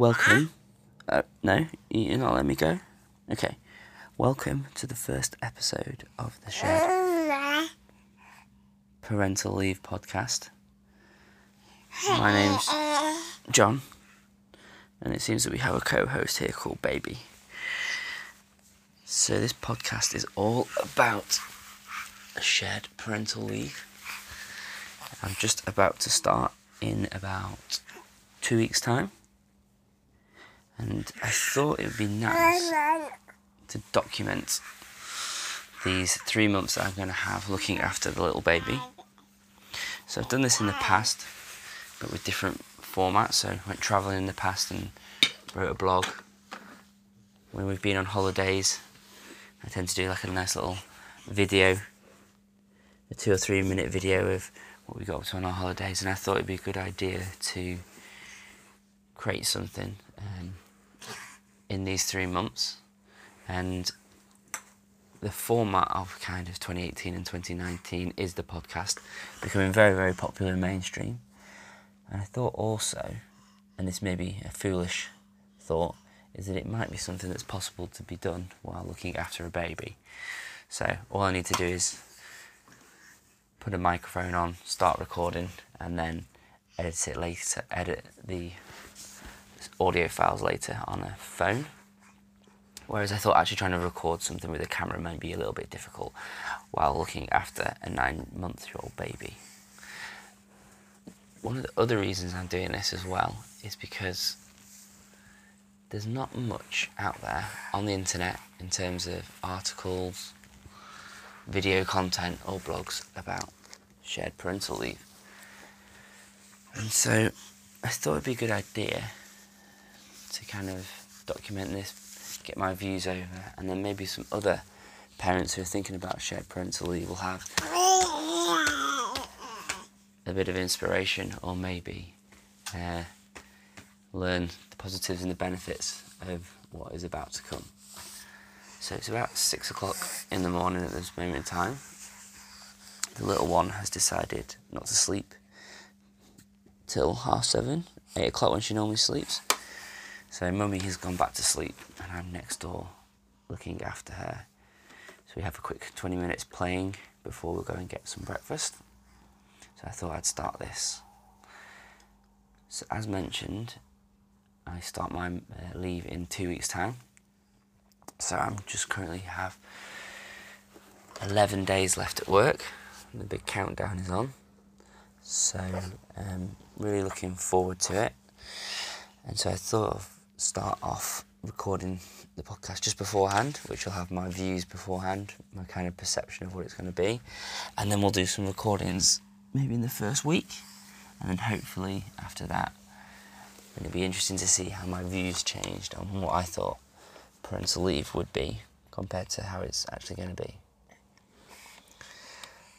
welcome. Uh, no, you're not letting me go? Okay. Welcome to the first episode of the Shared Parental Leave podcast. My name's John, and it seems that we have a co host here called Baby. So, this podcast is all about a shared parental leave. I'm just about to start in about two weeks' time. And I thought it would be nice to document these three months that I'm going to have looking after the little baby. So I've done this in the past, but with different formats. So I went travelling in the past and wrote a blog. When we've been on holidays, I tend to do like a nice little video, a two or three minute video of what we got up to on our holidays, and I thought it'd be a good idea to create something um, in these three months. And the format of kind of 2018 and 2019 is the podcast becoming very, very popular and mainstream. And I thought also, and this may be a foolish thought, is that it might be something that's possible to be done while looking after a baby. So all I need to do is put a microphone on, start recording, and then edit it later, edit the audio files later on a phone. Whereas I thought actually trying to record something with a camera might be a little bit difficult while looking after a nine month old baby. One of the other reasons I'm doing this as well is because there's not much out there on the internet in terms of articles, video content, or blogs about shared parental leave. And so I thought it'd be a good idea to kind of document this, get my views over, and then maybe some other parents who are thinking about shared parental leave will have a bit of inspiration or maybe uh, learn the positives and the benefits of what is about to come. So it's about six o'clock in the morning at this moment in time. The little one has decided not to sleep till half seven, eight o'clock when she normally sleeps. So mummy has gone back to sleep and I'm next door looking after her. So we have a quick 20 minutes playing before we go and get some breakfast. So I thought I'd start this. So as mentioned, I start my uh, leave in two weeks' time. So I'm just currently have 11 days left at work. The big countdown is on. So um, really looking forward to it. And so I thought of start off recording the podcast just beforehand, which will have my views beforehand, my kind of perception of what it's going to be, and then we'll do some recordings maybe in the first week, and then hopefully after that, it'll be interesting to see how my views changed on what I thought parental leave would be compared to how it's actually going to be.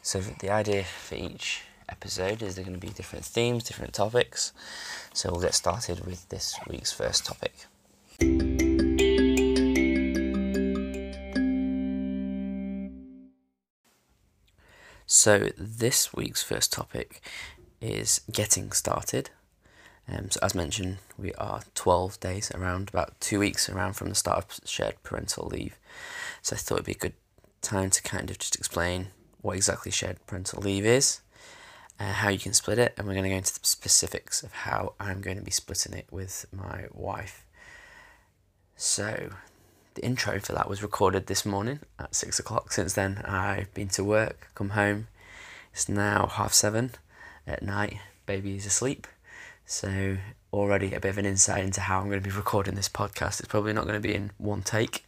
So the idea for each episode is there going to be different themes, different topics. So we'll get started with this week's first topic. So this week's first topic is getting started. Um, so as mentioned, we are 12 days around, about two weeks around from the start of shared parental leave. So I thought it'd be a good time to kind of just explain what exactly shared parental leave is, uh, how you can split it, and we're going to go into the specifics of how I'm going to be splitting it with my wife. So, the intro for that was recorded this morning at six o'clock. Since then, I've been to work, come home. It's now half seven at night. Baby is asleep. So, already a bit of an insight into how I'm going to be recording this podcast. It's probably not going to be in one take.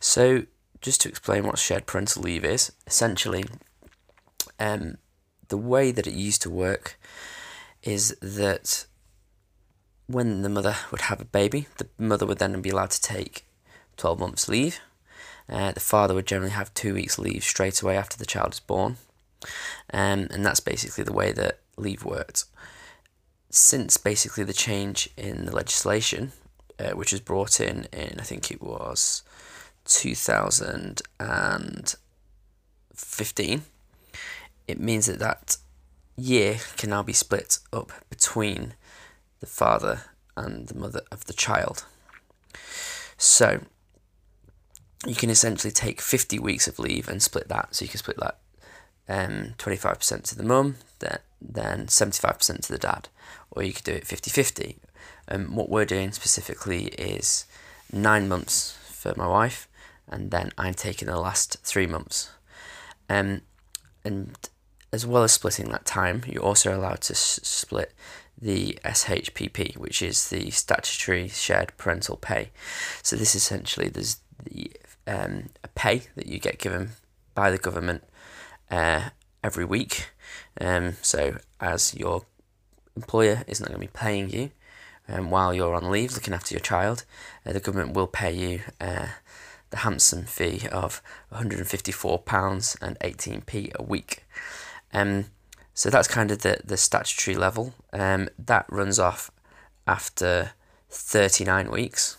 So, just to explain what shared parental leave is, essentially, um, the way that it used to work is that when the mother would have a baby, the mother would then be allowed to take 12 months leave. Uh, the father would generally have two weeks leave straight away after the child is born. Um, and that's basically the way that leave worked. Since basically the change in the legislation, uh, which was brought in in, I think it was 2015, it means that that year can now be split up between the father and the mother of the child. So you can essentially take 50 weeks of leave and split that. So you can split that um, 25% to the mum, then, then 75% to the dad, or you could do it 50 50. Um, what we're doing specifically is nine months for my wife, and then I'm taking the last three months. Um, and as well as splitting that time, you're also allowed to s- split the SHPP, which is the statutory shared parental pay. So this essentially there's the um, a pay that you get given by the government uh, every week. Um, so as your employer is not going to be paying you um, while you're on leave looking after your child, uh, the government will pay you uh, the handsome fee of £154 and 18p a week. Um, so that's kind of the, the statutory level. Um, that runs off after 39 weeks.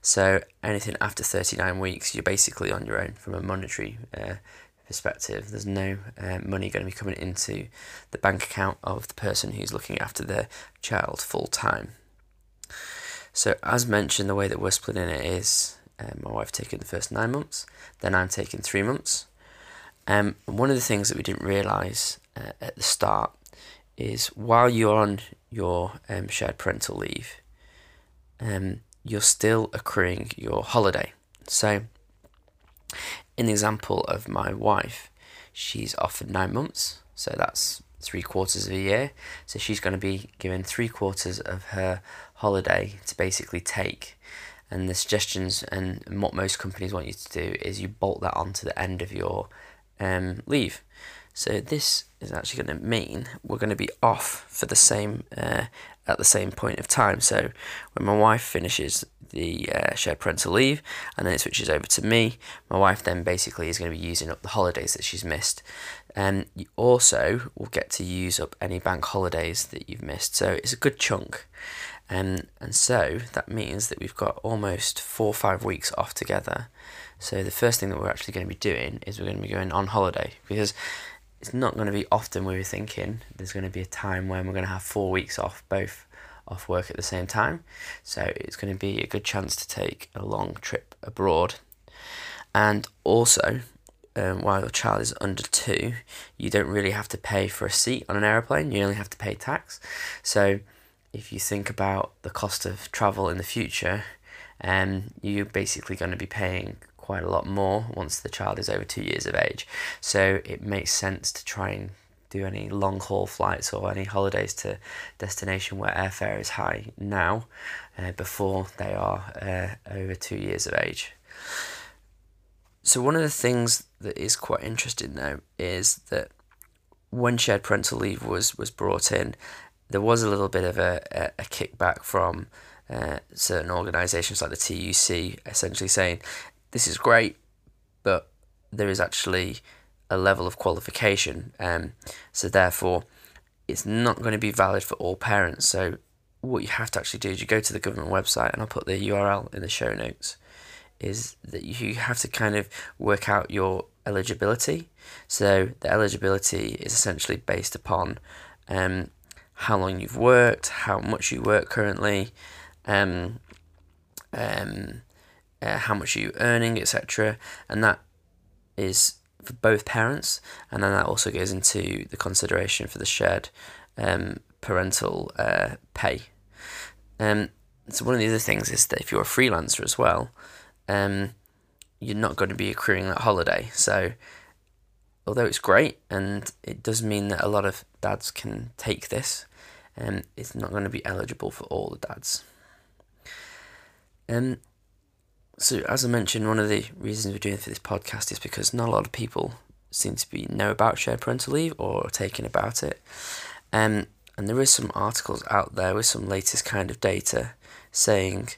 So anything after 39 weeks, you're basically on your own from a monetary uh, perspective. There's no uh, money going to be coming into the bank account of the person who's looking after their child full time. So as mentioned, the way that we're splitting it is uh, my wife taking the first nine months, then I'm taking three months. Um, one of the things that we didn't realise uh, at the start is while you're on your um, shared parental leave, um, you're still accruing your holiday. So, in the example of my wife, she's offered nine months, so that's three quarters of a year. So she's going to be given three quarters of her holiday to basically take. And the suggestions and what most companies want you to do is you bolt that onto the end of your um, leave. So this is actually going to mean we're going to be off for the same uh, at the same point of time. So when my wife finishes the uh, shared parental leave and then it switches over to me, my wife then basically is going to be using up the holidays that she's missed. And you also will get to use up any bank holidays that you've missed. So it's a good chunk. Um, and so that means that we've got almost four or five weeks off together. So the first thing that we're actually going to be doing is we're going to be going on holiday because it's not going to be often we were thinking there's going to be a time when we're going to have four weeks off, both off work at the same time. So it's going to be a good chance to take a long trip abroad. And also, um, while your child is under two, you don't really have to pay for a seat on an aeroplane, you only have to pay tax. So if you think about the cost of travel in the future, um, you're basically going to be paying quite a lot more once the child is over two years of age. So it makes sense to try and do any long haul flights or any holidays to destination where airfare is high now uh, before they are uh, over two years of age. So one of the things that is quite interesting though is that when shared parental leave was was brought in, there was a little bit of a, a, a kickback from uh, certain organisations like the TUC, essentially saying this is great, but there is actually a level of qualification. Um, so therefore, it's not going to be valid for all parents. So what you have to actually do is you go to the government website, and I'll put the URL in the show notes. Is that you have to kind of work out your eligibility. So the eligibility is essentially based upon um, how long you've worked, how much you work currently, um, um, uh, how much are you earning, etc. And that is for both parents, and then that also goes into the consideration for the shared um, parental uh, pay. Um, so one of the other things is that if you're a freelancer as well, um, you're not going to be accruing that holiday. So although it's great and it does mean that a lot of dads can take this, um, it's not going to be eligible for all the dads. Um, so as I mentioned, one of the reasons we're doing for this podcast is because not a lot of people seem to be know about shared parental leave or taking about it. Um, and there is some articles out there with some latest kind of data saying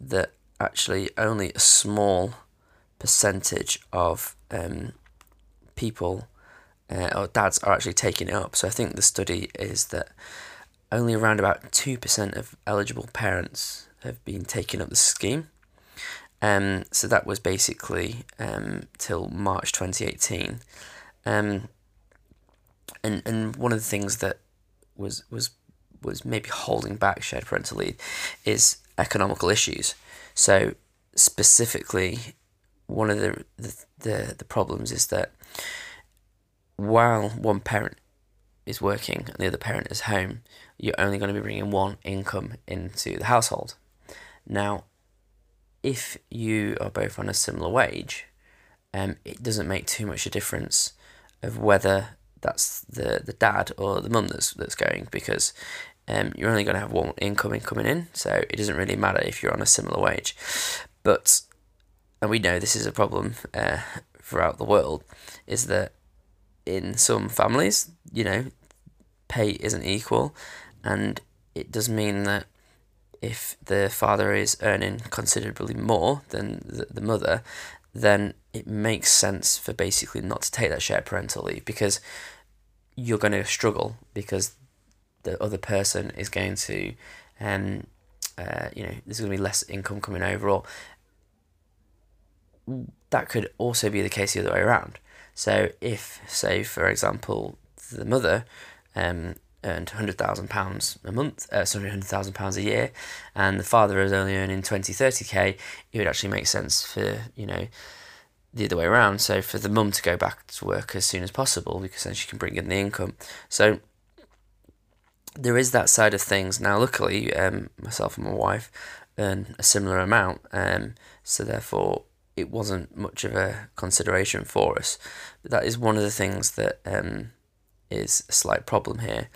that actually only a small percentage of um, people uh, or dads are actually taking it up. So I think the study is that only around about 2% of eligible parents have been taking up the scheme. Um, so that was basically um, till March 2018. Um, and, and one of the things that was was was maybe holding back shared parental leave is economical issues. So specifically, one of the the, the, the problems is that while one parent is working and the other parent is home, you're only going to be bringing one income into the household. Now, if you are both on a similar wage, um, it doesn't make too much a difference of whether that's the, the dad or the mum that's, that's going because um, you're only going to have one income coming in, so it doesn't really matter if you're on a similar wage. But, and we know this is a problem uh, throughout the world, is that in some families, you know, pay isn't equal, and it does mean that if the father is earning considerably more than the, the mother, then it makes sense for basically not to take that shared parental leave because you're going to struggle because the other person is going to, um, uh, you know, there's going to be less income coming overall. That could also be the case the other way around. So if, say, for example, the mother um, earned hundred thousand pounds a month, uh, sorry, hundred thousand pounds a year, and the father is only earning 20, 30 k, it would actually make sense for you know the other way around. So for the mum to go back to work as soon as possible because then she can bring in the income. So there is that side of things. Now, luckily, um, myself and my wife earn a similar amount, um, so therefore it wasn't much of a consideration for us. But that is one of the things that um, is a slight problem here,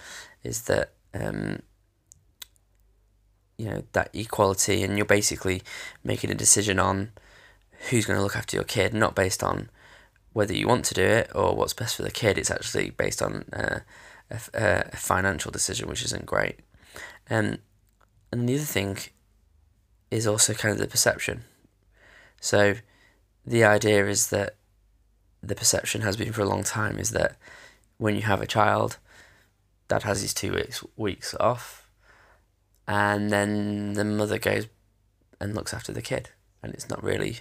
is that um, you know that equality, and you're basically making a decision on who's going to look after your kid, not based on whether you want to do it or what's best for the kid. It's actually based on uh, a, a, financial decision, which isn't great. Um, and the other thing is also kind of the perception. So the idea is that the perception has been for a long time is that when you have a child, dad has his two weeks weeks off, and then the mother goes and looks after the kid, and it's not really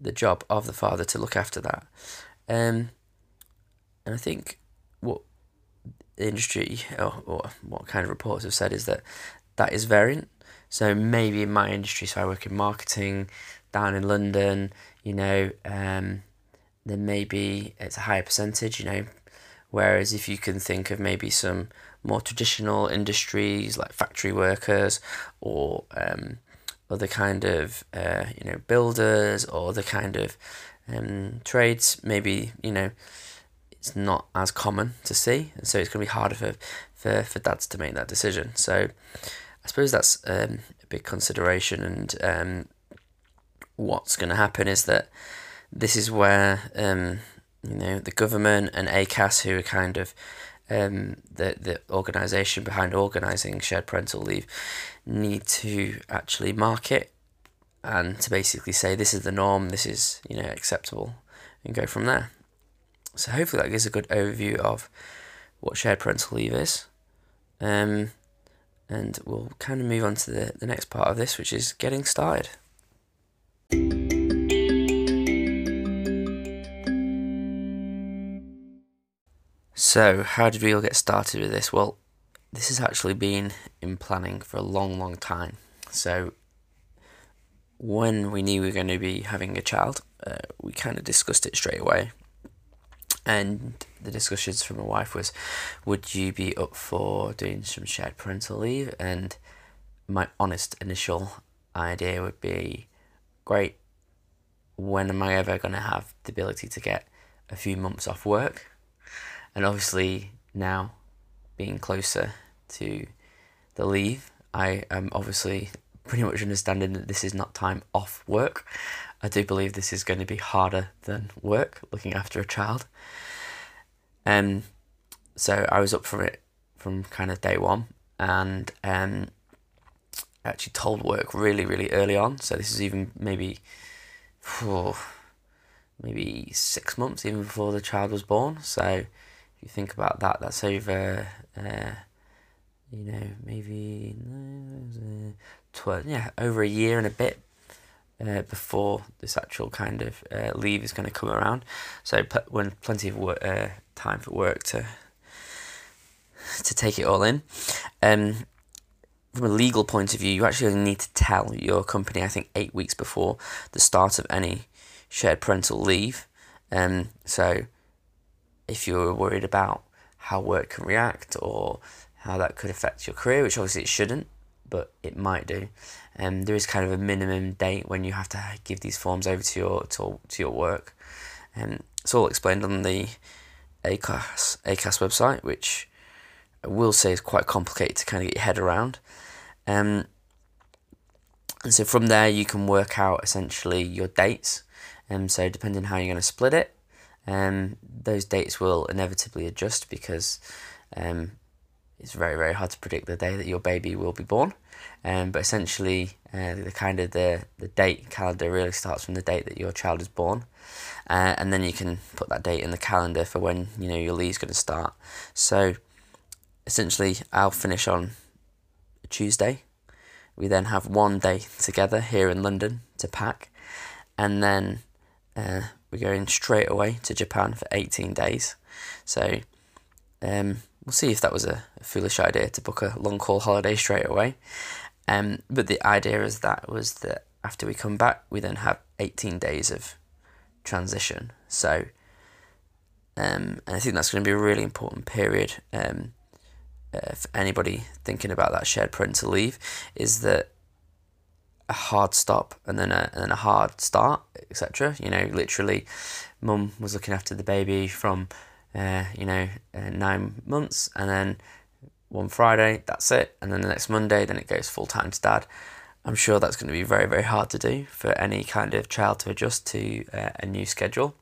the job of the father to look after that. Um, and I think what the industry or, or what kind of reports have said is that that is variant. So maybe in my industry, so I work in marketing down in London, you know, um, then maybe it's a higher percentage, you know. Whereas if you can think of maybe some more traditional industries like factory workers or um, other kind of uh, you know builders or other kind of um, trades, maybe you know it's not as common to see, and so it's going to be harder for, for, for dads to make that decision. So I suppose that's um, a big consideration, and um, what's going to happen is that this is where um, you know the government and ACAS, who are kind of um, the the organisation behind organising shared parental leave, need to actually market and to basically say this is the norm, this is you know acceptable, and go from there. So hopefully that gives a good overview of what shared parental leave is. Um, and we'll kind of move on to the, the next part of this, which is getting started. So, how did we all get started with this? Well, this has actually been in planning for a long, long time. So, when we knew we were going to be having a child, uh, we kind of discussed it straight away. And the discussions from my wife was, would you be up for doing some shared parental leave? And my honest initial idea would be, great. When am I ever going to have the ability to get a few months off work? And obviously now, being closer to the leave, I am obviously pretty much understanding that this is not time off work. I do believe this is going to be harder than work, looking after a child. Um, so I was up for it from kind of day one, and um, actually told work really, really early on. So this is even maybe, oh, maybe six months even before the child was born. So you think about that, that's over. Uh, you know, maybe tw- yeah, over a year and a bit uh, before this actual kind of uh, leave is going to come around. So pl- when plenty of uh, time for work to to take it all in. um, from a legal point of view, you actually need to tell your company, I think, eight weeks before the start of any shared parental leave. Um, so if you're worried about how work can react or how that could affect your career, which obviously it shouldn't, but it might do. Um, there is kind of a minimum date when you have to give these forms over to your to, to your work. Um, it's all explained on the ACAS ACAS website, which I will say is quite complicated to kind of get your head around. Um, and so from there you can work out essentially your dates. And um, so depending how you're going to split it, um, those dates will inevitably adjust because um, it's very very hard to predict the day that your baby will be born. Um, but essentially, uh, the kind of the the date calendar really starts from the date that your child is born, uh, and then you can put that date in the calendar for when you know your leave's going to start. So, essentially, I'll finish on Tuesday. We then have one day together here in London to pack, and then uh, we're going straight away to Japan for 18 days. So um, we'll see if that was a, foolish idea to book a long haul holiday straight away. Um, but the idea is that was that after we come back, we then have 18 days of transition. So, um, and I think that's going to be a really important period um, uh, for anybody thinking about that shared parental leave. Is that a hard stop and then a, and then a hard start, etc. You know, literally, mum was looking after the baby from, uh, you know, uh, nine months, and then one Friday, that's it, and then the next Monday, then it goes full time to dad. I'm sure that's going to be very, very hard to do for any kind of child to adjust to uh, a new schedule,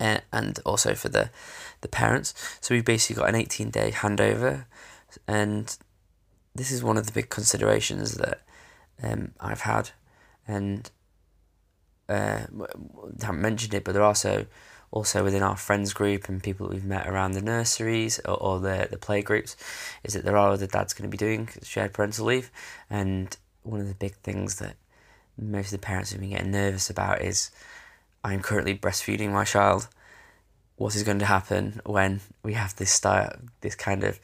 uh, and also for the the parents. So we've basically got an 18 day handover, and this is one of the big considerations that um, I've had, and uh, haven't mentioned it, but they're also also within our friends group and people that we've met around the nurseries or, or the the play groups, is that there are other dads going to be doing shared parental leave, and one of the big things that most of the parents have been getting nervous about is, I'm currently breastfeeding my child. What is going to happen when we have this start, this kind of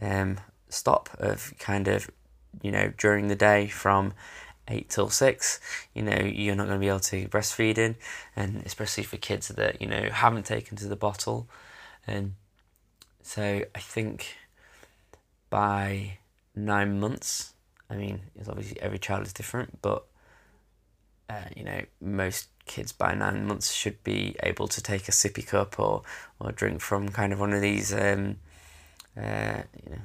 um, stop of kind of you know, during the day from eight till six, you know, you're not going to be able to breastfeed in, and especially for kids that you know haven't taken to the bottle, and so I think by nine months, I mean, it's obviously every child is different, but uh, you know, most kids by nine months should be able to take a sippy cup or or drink from kind of one of these um, uh, you know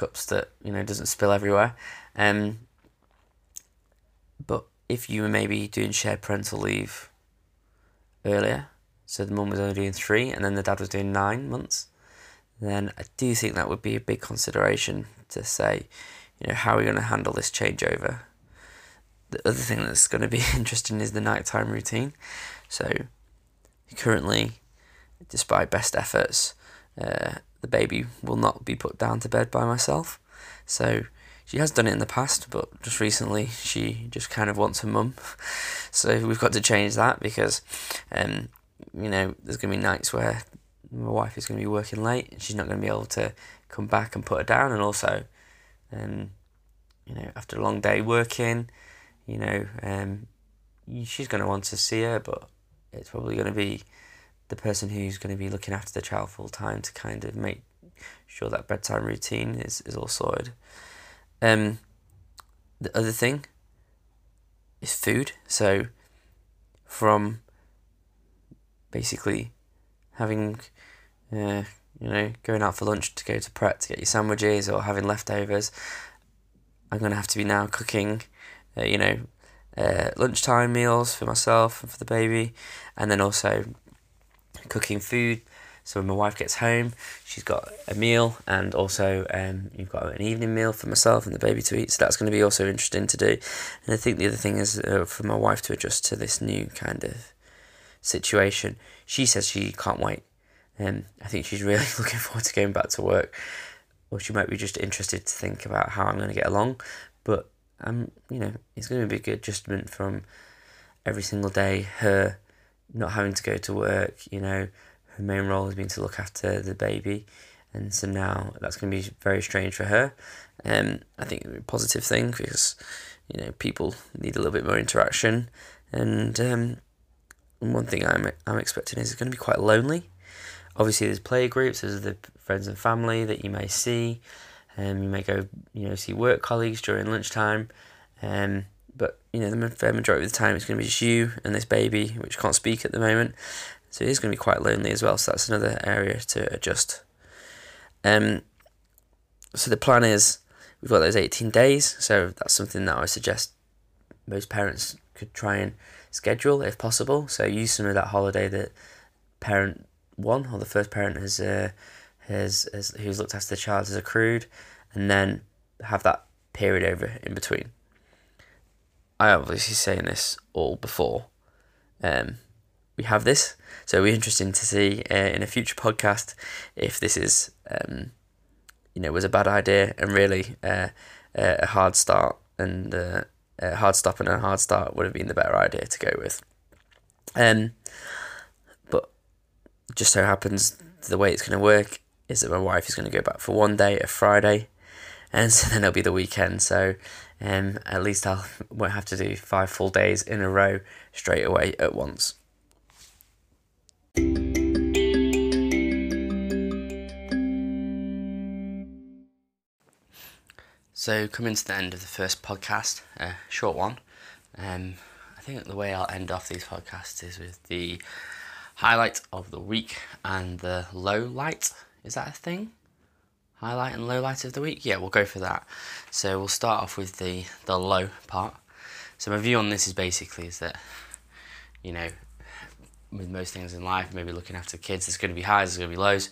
cups that you know doesn't spill everywhere. Um, but if you were maybe doing shared parental leave earlier, so the mum was only doing three and then the dad was doing nine months, then I do think that would be a big consideration to say, you know, how are we going to handle this changeover? The other thing that's going to be interesting is the nighttime routine. So currently, despite best efforts, uh, the baby will not be put down to bed by myself. So she has done it in the past, but just recently she just kind of wants her mum. So we've got to change that because, um, you know, there's going to be nights where my wife is going to be working late and she's not going to be able to come back and put her down. And also, um, you know, after a long day working, you know, um, she's going to want to see her, but it's probably going to be the person who's going to be looking after the child full time to kind of make sure that bedtime routine is, is all sorted. Um, the other thing is food. So, from basically having, uh, you know, going out for lunch to go to Pret to get your sandwiches or having leftovers, I'm going to have to be now cooking, uh, you know, uh, lunchtime meals for myself and for the baby, and then also cooking food. So when my wife gets home, she's got a meal, and also um, you've got an evening meal for myself and the baby to eat. So that's going to be also interesting to do. And I think the other thing is uh, for my wife to adjust to this new kind of situation. She says she can't wait. Um, I think she's really looking forward to going back to work, or she might be just interested to think about how I'm going to get along. But um, you know, it's going to be a good adjustment from every single day her not having to go to work, you know, her main role has been to look after the baby and so now that's going to be very strange for her. Um, I think a positive thing because you know people need a little bit more interaction, and um, one thing I'm I'm expecting is it's going to be quite lonely. Obviously, there's play groups, there's the friends and family that you may see, and um, you may go you know see work colleagues during lunchtime, um, you know the majority of the time it's going to be just you and this baby which can't speak at the moment, so it is going to be quite lonely as well. So that's another area to adjust. Um, so the plan is we've got those 18 days, so that's something that I suggest most parents could try and schedule if possible. So use some of that holiday that parent one or the first parent has uh, has, has who's looked after the child has accrued, and then have that period over in between. I obviously saying this all before um, we have this, so it'll be interesting to see uh, in a future podcast if this is um, you know was a bad idea and really uh, a hard start and uh, a hard stop and a hard start would have been the better idea to go with. Um, but just so happens the way it's going to work is that my wife is going to go back for one day, a Friday, and so then it'll be the weekend. So um, at least I won't have to do five full days in a row straight away at once. So, coming to the end of the first podcast, a short one. Um, I think the way I'll end off these podcasts is with the highlight of the week and the low light. Is that a thing? Highlight and low light of the week? Yeah, we'll go for that. So we'll start off with the the low part. So my view on this is basically is that, you know, with most things in life, maybe looking after kids, there's going to be highs, there's going to be lows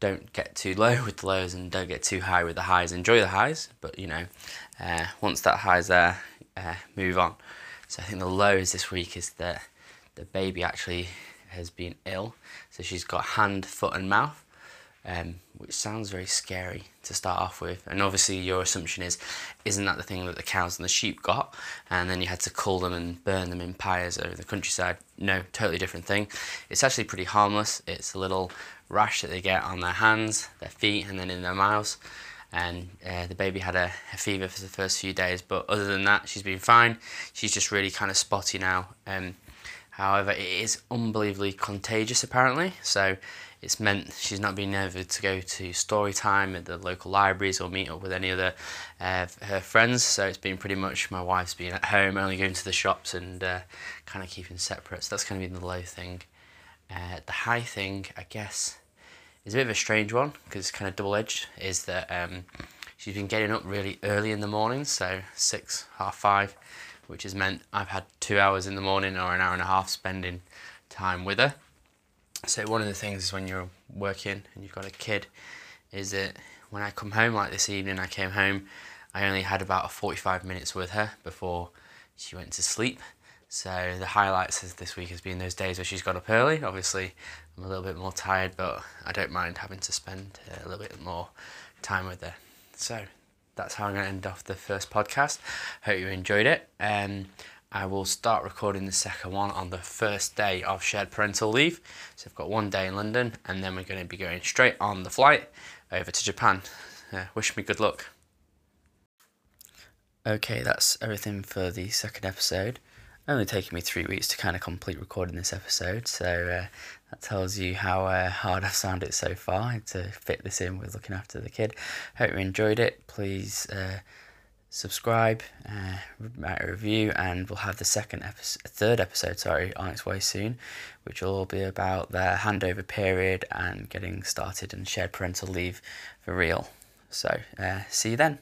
don't get too low with the lows and don't get too high with the highs. Enjoy the highs, but you know, uh, once that high's there, uh, move on. So I think the lows this week is that the baby actually has been ill. So she's got hand, foot, and mouth, um, which sounds very scary to start off with. And obviously, your assumption is, isn't that the thing that the cows and the sheep got? And then you had to cull them and burn them in pyres over the countryside. No, totally different thing. It's actually pretty harmless. It's a little rash that they get on their hands, their feet, and then in their mouths. And uh, the baby had a, a, fever for the first few days, but other than that, she's been fine. She's just really kind of spotty now. Um, however, it is unbelievably contagious apparently, so it's meant she's not been able to go to story time at the local libraries or meet up with any other uh, her friends. So it's been pretty much my wife's been at home, only going to the shops and uh, kind of keeping separate. So that's kind of been the low thing. Uh, the high thing, I guess, is a bit of a strange one because it's kind of double edged. Is that um, she's been getting up really early in the morning, so six, half five, which has meant I've had two hours in the morning or an hour and a half spending time with her. So one of the things is when you're working and you've got a kid, is that when I come home like this evening, I came home, I only had about 45 minutes with her before she went to sleep. So the highlights this week has been those days where she's got up early. Obviously, I'm a little bit more tired, but I don't mind having to spend a little bit more time with her. So that's how I'm going to end off the first podcast. Hope you enjoyed it. Um, I will start recording the second one on the first day of shared parental leave. So I've got one day in London, and then we're going to be going straight on the flight over to Japan. Uh, wish me good luck. Okay, that's everything for the second episode only taking me three weeks to kind of complete recording this episode, so uh, that tells you how uh, hard I've found it so far to fit this in with looking after the kid. Hope you enjoyed it. Please uh, subscribe, uh, write a review, and we'll have the second episode, third episode, sorry, on its way soon, which will all be about the handover period and getting started and shared parental leave for real. So, uh, see you then.